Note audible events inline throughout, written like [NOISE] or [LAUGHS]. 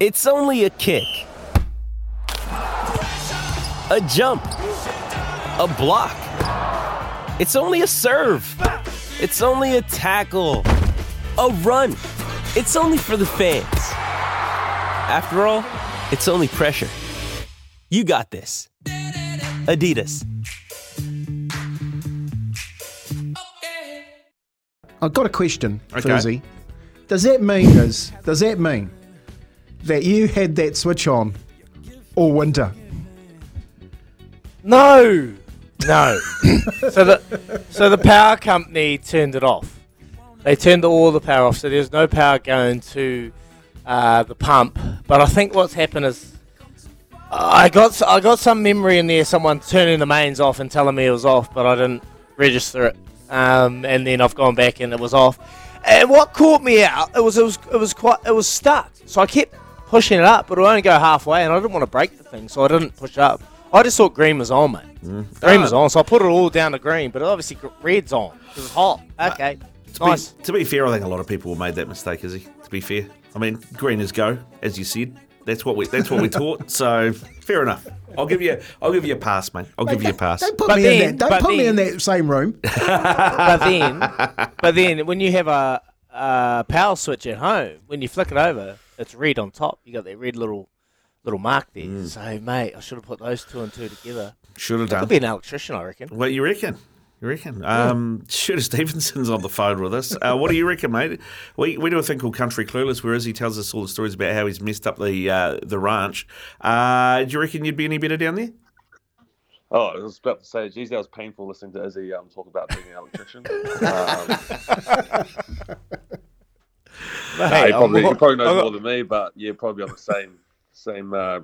It's only a kick. A jump. A block. It's only a serve. It's only a tackle. A run. It's only for the fans. After all, it's only pressure. You got this. Adidas. I've got a question, Okay. Fuzzy. Does that mean does does that mean that you had that switch on all winter? No, no. [LAUGHS] so the so the power company turned it off. They turned all the power off, so there's no power going to uh, the pump. But I think what's happened is I got I got some memory in there, someone turning the mains off and telling me it was off, but I didn't register it. Um, and then I've gone back and it was off. And what caught me out, it was it was it was quite it was stuck. So I kept pushing it up, but it only go halfway, and I didn't want to break the thing, so I didn't push up. I just thought green was on, mate. Mm. Green was on, so I put it all down to green, but obviously gr- red's on. 'cause It's hot. Okay, To nice. be, to be fair, I think a lot of people have made that mistake, is he? To be fair. I mean, green is go, as you said. That's what we that's what we taught. [LAUGHS] So fair enough. I'll give you I'll give you a pass, mate. I'll give you a pass. Don't put But me then- in that. Don't but put me in that same room. [LAUGHS] but then, but then when you have a, a power switch at home, when you flick it over, it's red on top. You got that red little little mark there. Mm. So, mate, I should have put those two and two together. Should have done. Could done. be an electrician, I reckon. What you reckon? You reckon? Um, Shooter [LAUGHS] Stevenson's on the phone with us. Uh, what do you reckon, mate? We, we do a thing called Country Clueless, where he tells us all the stories about how he's messed up the uh, the ranch. Uh, do you reckon you'd be any better down there? Oh, I was about to say, geez, that was painful listening to Izzy um, talk about being an electrician. [LAUGHS] um, [LAUGHS] he, probably, he probably knows more than me, but yeah, probably on the same same uh,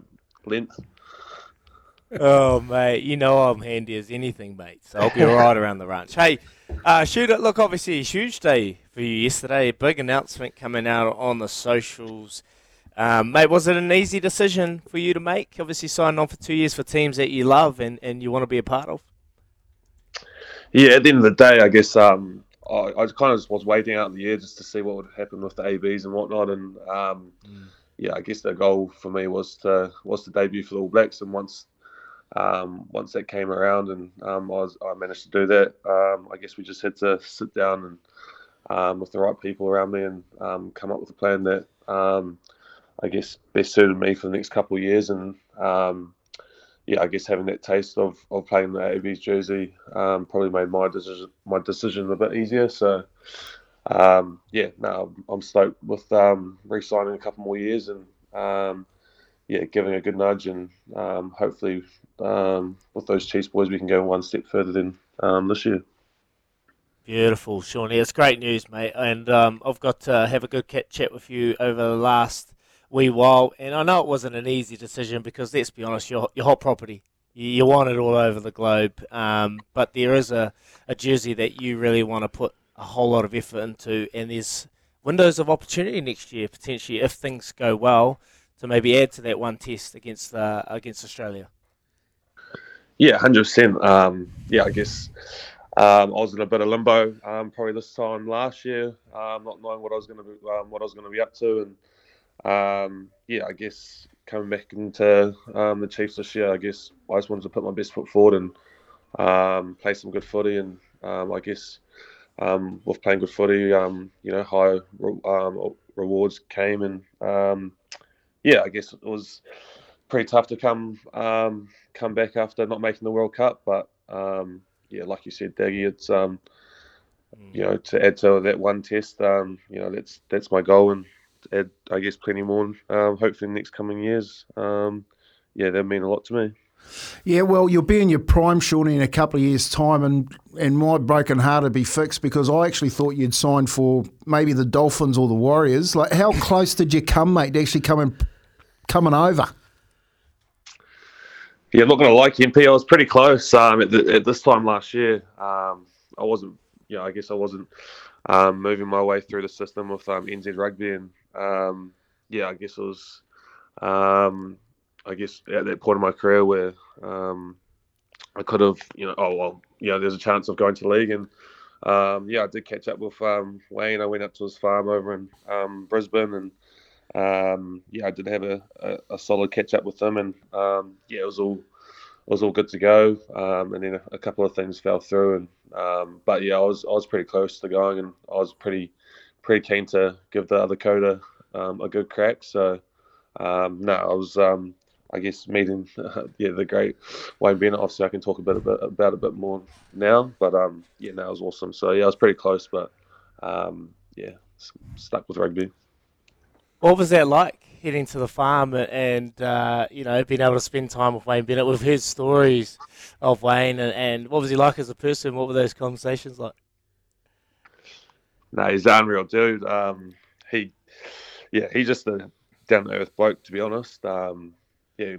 length. oh, mate, you know I'm handy as anything, mate. So I'll be all right around the ranch. Hey, uh, shooter, look, obviously a huge day for you yesterday. Big announcement coming out on the socials. Um, mate, was it an easy decision for you to make? Obviously, signing on for two years for teams that you love and, and you want to be a part of. Yeah, at the end of the day, I guess um, I, I kind of just was waiting out the year just to see what would happen with the ABs and whatnot. And um, yeah, I guess the goal for me was to was to debut for the All Blacks. And once um, once that came around and um, I, was, I managed to do that, um, I guess we just had to sit down and um, with the right people around me and um, come up with a plan that um, I guess best suited me for the next couple of years. And um, yeah, I guess having that taste of, of playing the AB's jersey um, probably made my decision my decision a bit easier. So um, yeah, no, I'm- stoked with um, re-signing a couple more years and um, yeah, giving a good nudge and um, hopefully um, with those Chiefs boys we can go one step further than this year. Beautiful, Shawnee. It's great news, mate. And I've got to have a good chat with you over the last wee while. And I know it wasn't an easy decision because, let's be honest, your, your whole property, you, want it all over the globe. Um, but there is a, a jersey that you really want to put a whole lot of effort into. And there's windows of opportunity next year, potentially, if things go well, to maybe add to that one test against, against Australia. Yeah, hundred percent. Um, yeah, I guess um, I was in a bit of limbo um, probably this time last year, um, not knowing what I was going to be, um, what I was going to be up to, and um, yeah, I guess coming back into um, the Chiefs this year, I guess I just wanted to put my best foot forward and um, play some good footy, and um, I guess um, with playing good footy, um, you know, high re- um, rewards came, and um, yeah, I guess it was pretty tough to come um, come back after not making the World Cup. But um, yeah, like you said, Daggy, it's um, you know to add to that one test. Um, you know that's that's my goal, and add I guess plenty more. Um, hopefully in the next coming years. Um, yeah, that mean a lot to me. Yeah, well, you'll be in your prime, Shawnee, in a couple of years' time, and, and my broken heart will be fixed because I actually thought you'd signed for maybe the Dolphins or the Warriors. Like, how [LAUGHS] close did you come, mate, to actually coming coming over? Yeah, not going to lie, MP. I was pretty close um, at, the, at, this time last year. Um, I wasn't, you know, I guess I wasn't um, moving my way through the system with um, NZ Rugby, and um, yeah, I guess it was, um, I guess at that point in my career where um, I could have, you know, oh well, you know, there's a chance of going to league, and yeah, I did catch up with Wayne. I went up to his farm over in Brisbane, and um, yeah, I did have a, a, a, solid catch up with him, and um, yeah, it was all it was all good to go. Um, and then a, a, couple of things fell through, and um, but yeah, I was I was pretty close to going, and I was pretty pretty keen to give the other coda um, a good crack. So um, no, I was I guess meeting [LAUGHS] yeah the great Wayne Bennett. Obviously, I can talk a bit, a bit about a bit more now, but yeah, no, it was awesome. So yeah, I was pretty close, but yeah, stuck with rugby. What was that like heading to the farm and uh, you know being able to spend time with Wayne Bennett? We've heard stories of Wayne, and, and what was he like as a person? What were those conversations like? No, he's an unreal dude. Um, he, yeah, he's just a down to earth bloke, to be honest. Um, yeah,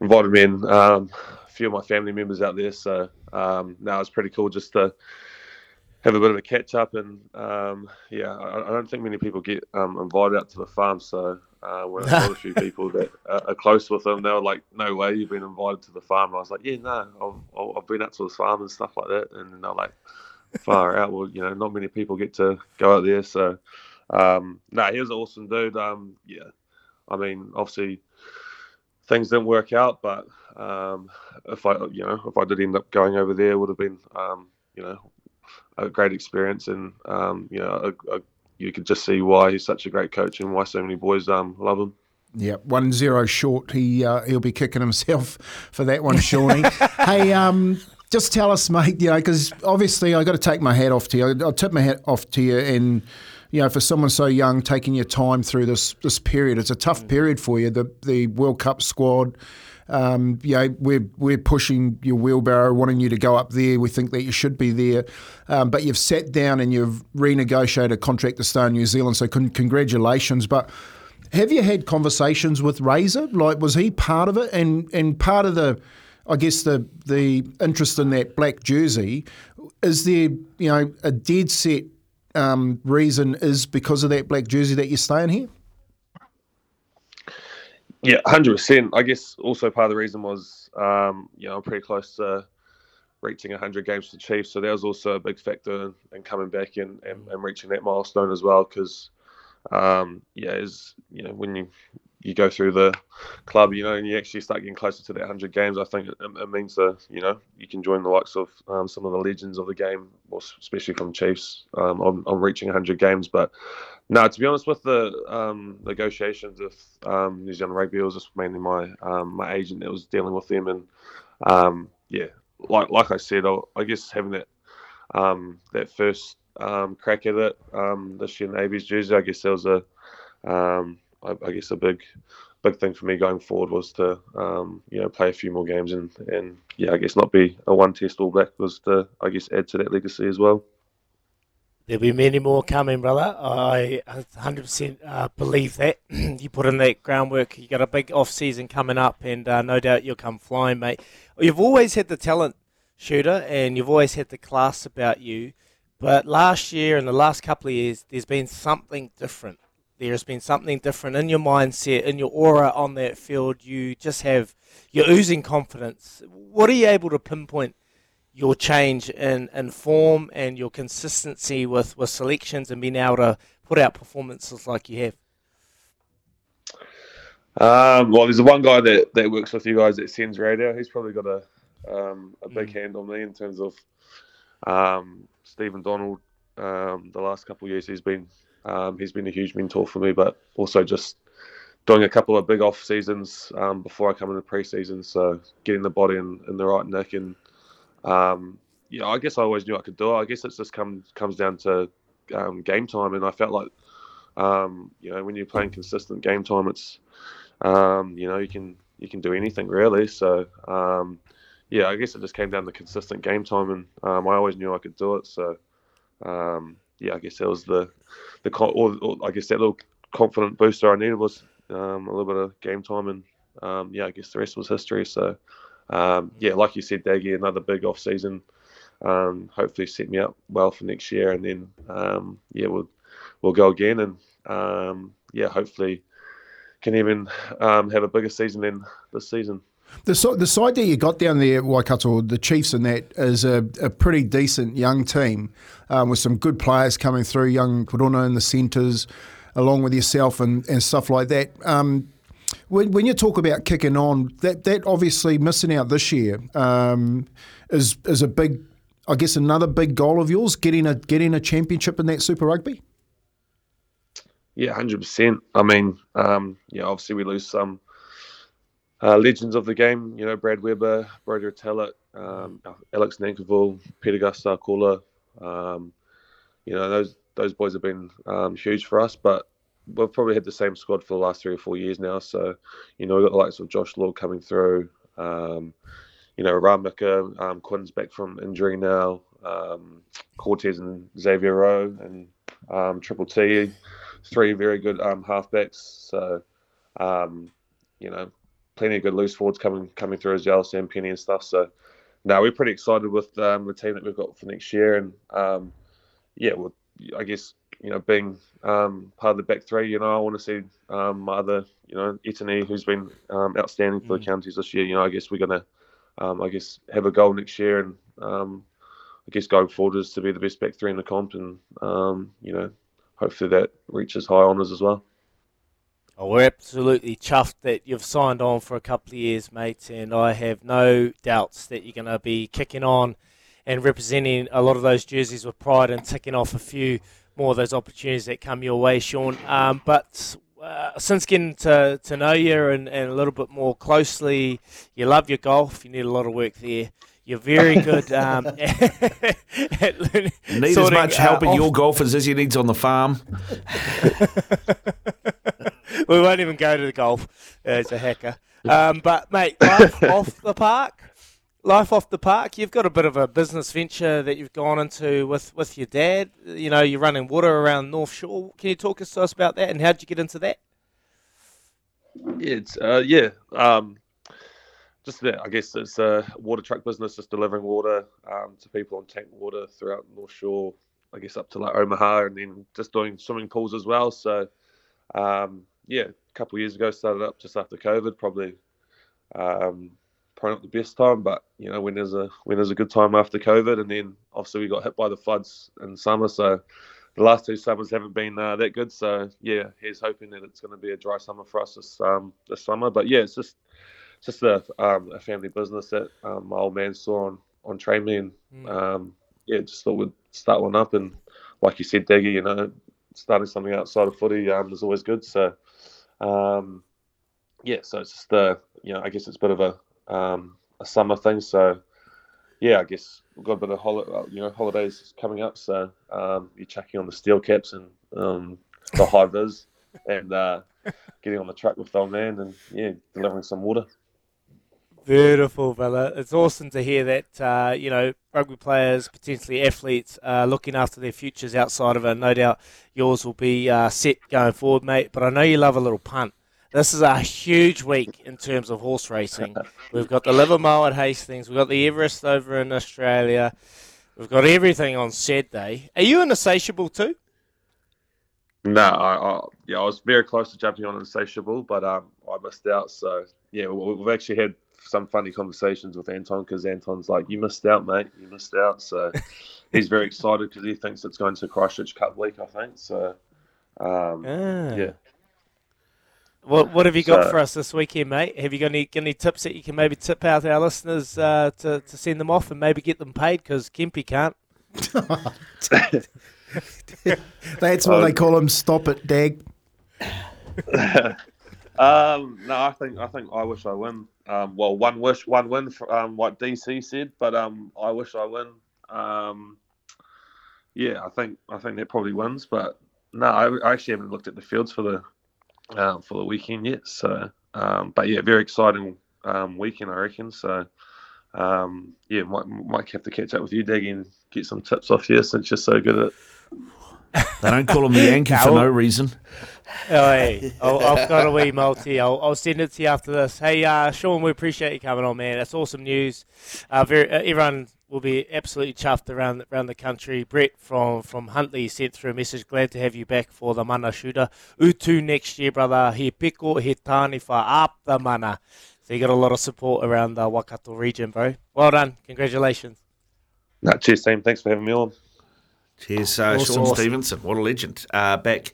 invited me in um, a few of my family members out there, so um, now it's pretty cool just to have a bit of a catch up. And um, yeah, I, I, don't think many people get um, invited out to the farm. So uh, when I saw a [LAUGHS] few people that are close with them, they were like, "No way, you've been invited to the farm." And I was like, "Yeah, no, I've, I've been out to the farm and stuff like that." And they're like, "Far out." Well, you know, not many people get to go out there. So um, no, he was an awesome dude. Um, yeah, I mean, obviously things didn't work out, but um, if I, you know, if I did end up going over there, would have been, um, you know, a great experience, and um, you know, a, a, you could just see why he's such a great coach and why so many boys um, love him. Yeah, one zero short. He uh, he'll be kicking himself [LAUGHS] for that one, Shawnee. hey, um, just tell us, mate. You know, because obviously I got to take my hat off to you. I'll tip my hat off to you, and you know, for someone so young, taking your time through this this period, it's a tough mm. period for you. The the World Cup squad um, you know, we're we're pushing your wheelbarrow, wanting you to go up there. We think that you should be there, um, but you've sat down and you've renegotiated a contract to stay in New Zealand. So con- congratulations, but. Have you had conversations with Razor? Like, was he part of it? And and part of the, I guess the the interest in that black jersey, is there you know a dead set um, reason is because of that black jersey that you're staying here? Yeah, hundred percent. I guess also part of the reason was, um, you know, I'm pretty close to reaching 100 games for the Chiefs, so that was also a big factor in, in coming back and, and, and, reaching that milestone as well. Because, um, yeah, as you know, when you you go through the club, you know, and you actually start getting closer to that 100 games, I think it, it means that, you know, you can join the likes of um, some of the legends of the game, especially from Chiefs, um, on, on reaching 100 games. But no, to be honest, with the um, negotiations with um, New Zealand Rugby, it was just mainly my um, my agent that was dealing with them, and um, yeah, like like I said, I, I guess having that um, that first um, crack at it this year in AB's jersey, I guess there was a I, I, guess a big big thing for me going forward was to you know play a few more games and and yeah, I guess not be a one test all black was to I guess add to that legacy as well. There'll be many more coming, brother. I 100% uh, believe that. [CLEARS THROAT] you put in that groundwork. You got a big off season coming up, and uh, no doubt you'll come flying, mate. You've always had the talent, shooter, and you've always had the class about you. But last year and the last couple of years, there's been something different. There has been something different in your mindset, in your aura on that field. You just have, you're oozing confidence. What are you able to pinpoint? your change in, in form and your consistency with, with selections and being able to put out performances like you have? Um, well, there's the one guy that, that works with you guys at SENZ Radio. He's probably got a um, a big mm. hand on me in terms of um, Stephen Donald. Um, the last couple of years, he's been um, he's been a huge mentor for me, but also just doing a couple of big off seasons um, before I come into preseason. So getting the body in, in the right nick and um, know, I guess I always knew I could do it. I guess it just comes comes down to um, game time, and I felt like, um, you know, when you're playing consistent game time, it's, um, you know, you can you can do anything really. So yeah, I guess it just came down to consistent game time, and I always knew I could do it. So um, yeah, I guess that was the the or, or, I guess that little confident booster I needed was um, a little bit of game time, and um, yeah, I guess the rest was history. So um, yeah, like you said, Daggy, another big off season. Um, hopefully, set me up well for next year, and then um, yeah, we'll we'll go again, and um, yeah, hopefully can even have a bigger season than this season. The, the side that you got down there at Waikato, the Chiefs and that, is a, a pretty decent young team um, with some good players coming through, young Corona in the centres, along with yourself and, and stuff like that. Um, when, when you talk about kicking on, that, that obviously missing out this year um, is is a big, I guess, another big goal of yours, getting a getting a championship in that Super Rugby. Yeah, hundred percent. I mean, um, yeah, obviously we lose some uh, legends of the game. You know, Brad Weber, Brodie Retallick, um, Alex Nankivell, Peter Gustar Um, you know, those those boys have been um, huge for us, but we've probably had the same squad for the last three or four years now. So, you know, we've got the likes of Josh Lord coming through. Um, you know, Ramika, um, Quinn's back from injury now. Um, Cortez and Xavier Roe and um, Triple T, three very good um, halfbacks. So, um, you know, plenty of good loose forwards coming coming through as well, Samipeni and stuff. So, now we're pretty excited with um, the team that we've got for next year, and um, yeah, well, I guess you know being um, part of the back three, you know, I want to see um, my other, you know, Etene, who's been um, outstanding for mm. the counties this year. You know, I guess we're gonna, um, I guess, have a goal next year, and I guess going forward is to be the best back three in the comp, and you know, hopefully that reaches high honours as well. Oh, we're absolutely chuffed that you've signed on for a couple of years, mate, and I have no doubts that you're going to be kicking on and representing a lot of those jerseys with pride and ticking off a few more of those opportunities that come your way, Shaun. Um, but uh, since getting to, to know you and, and a little bit more closely, you love your golf. You need a lot of work there. You're very [LAUGHS] good. Um, [LAUGHS] at need sorting, as much help uh, in your golfers as you need on the farm. [LAUGHS] [LAUGHS] we won't even go to the golf as a hacker. [LAUGHS] Um, but mate, life off the park, life off the park. You've got a bit of a business venture that you've gone into with with your dad. You know, you're running water around North Shore. Can you talk us to us about that and how did you get into that? Yeah, it's uh, yeah. Um, just that, I guess it's a water truck business, just delivering water um, to people on tank water throughout North Shore. I guess up to like Omaha, and then just doing swimming pools as well. So, um, yeah, a couple of years ago, started up just after COVID. Probably, um, probably not the best time, but you know when there's a when there's a good time after COVID, and then obviously we got hit by the floods in summer, so the last two summers haven't been uh, that good. So yeah, he's hoping that it's going to be a dry summer for us this um, this summer. But yeah, it's just just a, um, a family business that um, my old man saw on on Trade Me, and mm. um, yeah, just thought we'd start one up. And like you said, Daggy, you know, starting something outside of footy um, is always good. So um, yeah, so it's just a you know, I guess it's a bit of a um, a summer thing. So yeah, I guess we've got a bit of hol- uh, you know holidays coming up. So um, you're checking on the steel caps and um, the high vis and uh, [LAUGHS] getting on the truck with the old man and yeah, delivering some water. Beautiful, fella. It's awesome to hear that, uh, you know, rugby players, potentially athletes, uh, looking after their futures outside of it. No doubt yours will be uh, set going forward, mate. But I know you love a little punt. This is a huge week in terms of horse racing. [LAUGHS] We've got the Livamol at Hastings. We've got the Everest over in Australia. We've got everything on Saturday. Are you an insatiable too? No, I, I, yeah, I was very close to jumping on insatiable, but um, I missed out. So yeah, we've actually had some funny conversations with Anton because Anton's like, "You missed out, mate. You missed out." So [LAUGHS] he's very excited because he thinks it's going to Christchurch Cup week. I think so. Um, ah. Yeah. What What have you got so, for us this weekend, mate? Have you got any, got any tips that you can maybe tip out our listeners uh, to to send them off and maybe get them paid because Kempy can't. [LAUGHS] That's why um, they call him "Stop It, Dag." [LAUGHS] um, no, I think I think I wish I win. Um, well, one wish, one win. For, um, what DC said, but um, I wish I win. Um, yeah, I think I think that probably wins, but no, I, I actually haven't looked at the fields for the um, for the weekend yet. So um, but yeah, very exciting um, weekend, I reckon. So um, yeah, might might have to catch up with you, Daggy, and get some tips off you since you're so good at it. They don't call him the [LAUGHS] Yankee for no reason. Hey, I'll, I've got a wee multi. I'll, I'll send it to you after this. Hey, uh, Shaun, we appreciate you coming on, man. That's awesome news. Uh, very, uh, everyone will be absolutely chuffed around around the country. Brett from from Huntly sent through a message. Glad to have you back for the mana shooter. Utu next year, brother. He piko he tani for up the mana. So you got a lot of support around the Waikato region, bro. Well done. Congratulations. No, cheers, team. Thanks for having me on. Cheers, uh, Awesome, Shaun awesome. Stevenson. What a legend. Uh, back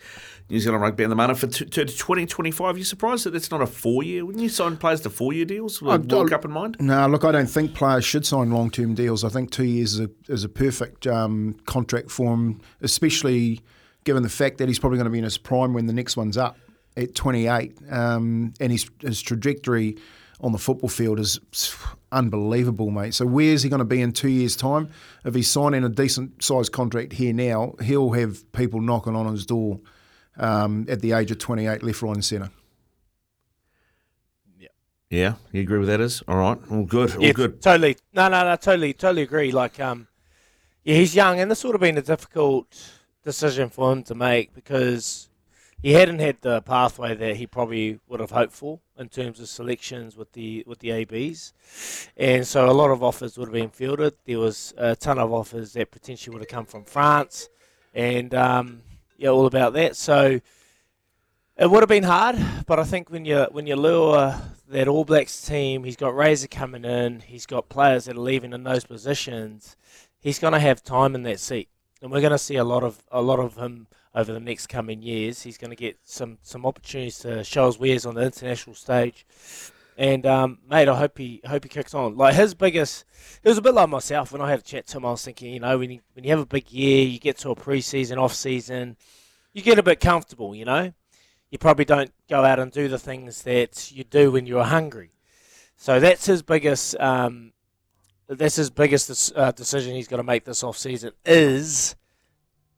New Zealand rugby in the mana for t- to 2025. You surprised that that's not a four year? Wouldn't you sign players to four year deals with World Cup in mind? No, look, I don't think players should sign long term deals. I think two years is a, is a perfect um, contract for him, especially given the fact that he's probably going to be in his prime when the next one's up at 28. Um, and his, his trajectory on the football field is unbelievable, mate. So, where's he going to be in two years' time? If he's signing a decent sized contract here now, he'll have people knocking on his door um, at the age of 28, left, right, and centre. Yeah, Yeah, you agree with that? Is all right. All good. All yeah, good. Totally. No, no, no. Totally, totally agree. Like, um, yeah, he's young, and this would have been a difficult decision for him to make because he hadn't had the pathway that he probably would have hoped for in terms of selections with the with the ABs, and so a lot of offers would have been fielded. There was a ton of offers that potentially would have come from France, and um, yeah, all about that. So. It would have been hard, but I think when you when you lure that All Blacks team, he's got Razor coming in, he's got players that are leaving in those positions. He's going to have time in that seat, and we're going to see a lot of a lot of him over the next coming years. He's going to get some some opportunities to show his wares on the international stage. And um, mate, I hope he hope he kicks on. Like his biggest, it was a bit like myself when I had a chat to him. I was thinking, you know, when you when you have a big year, you get to a preseason, off season, you get a bit comfortable, you know you probably don't go out and do the things that you do when you're hungry. So that's his biggest. Um, that's his biggest uh, decision he's got to make this off season. Is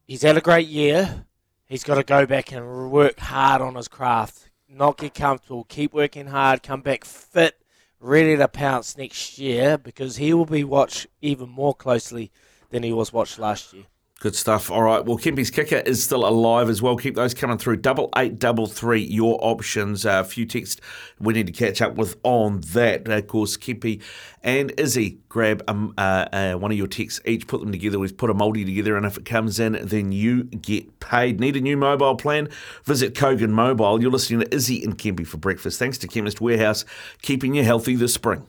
he's had a great year. He's got to go back and work hard on his craft. Not get comfortable. Keep working hard. Come back fit, ready to pounce next year because he will be watched even more closely than he was watched last year. Good stuff. All right. Well, Kempy's kicker is still alive as well. Keep those coming through. Double eight, double three. Your options. A few texts we need to catch up with on that. Of course, Kempy and Izzy grab um, uh, uh, one of your texts each. Put them together. We've put a multi together, and if it comes in, then you get paid. Need a new mobile plan? Visit Kogan Mobile. You're listening to Izzy and Kempy for breakfast. Thanks to Chemist Warehouse, keeping you healthy this spring.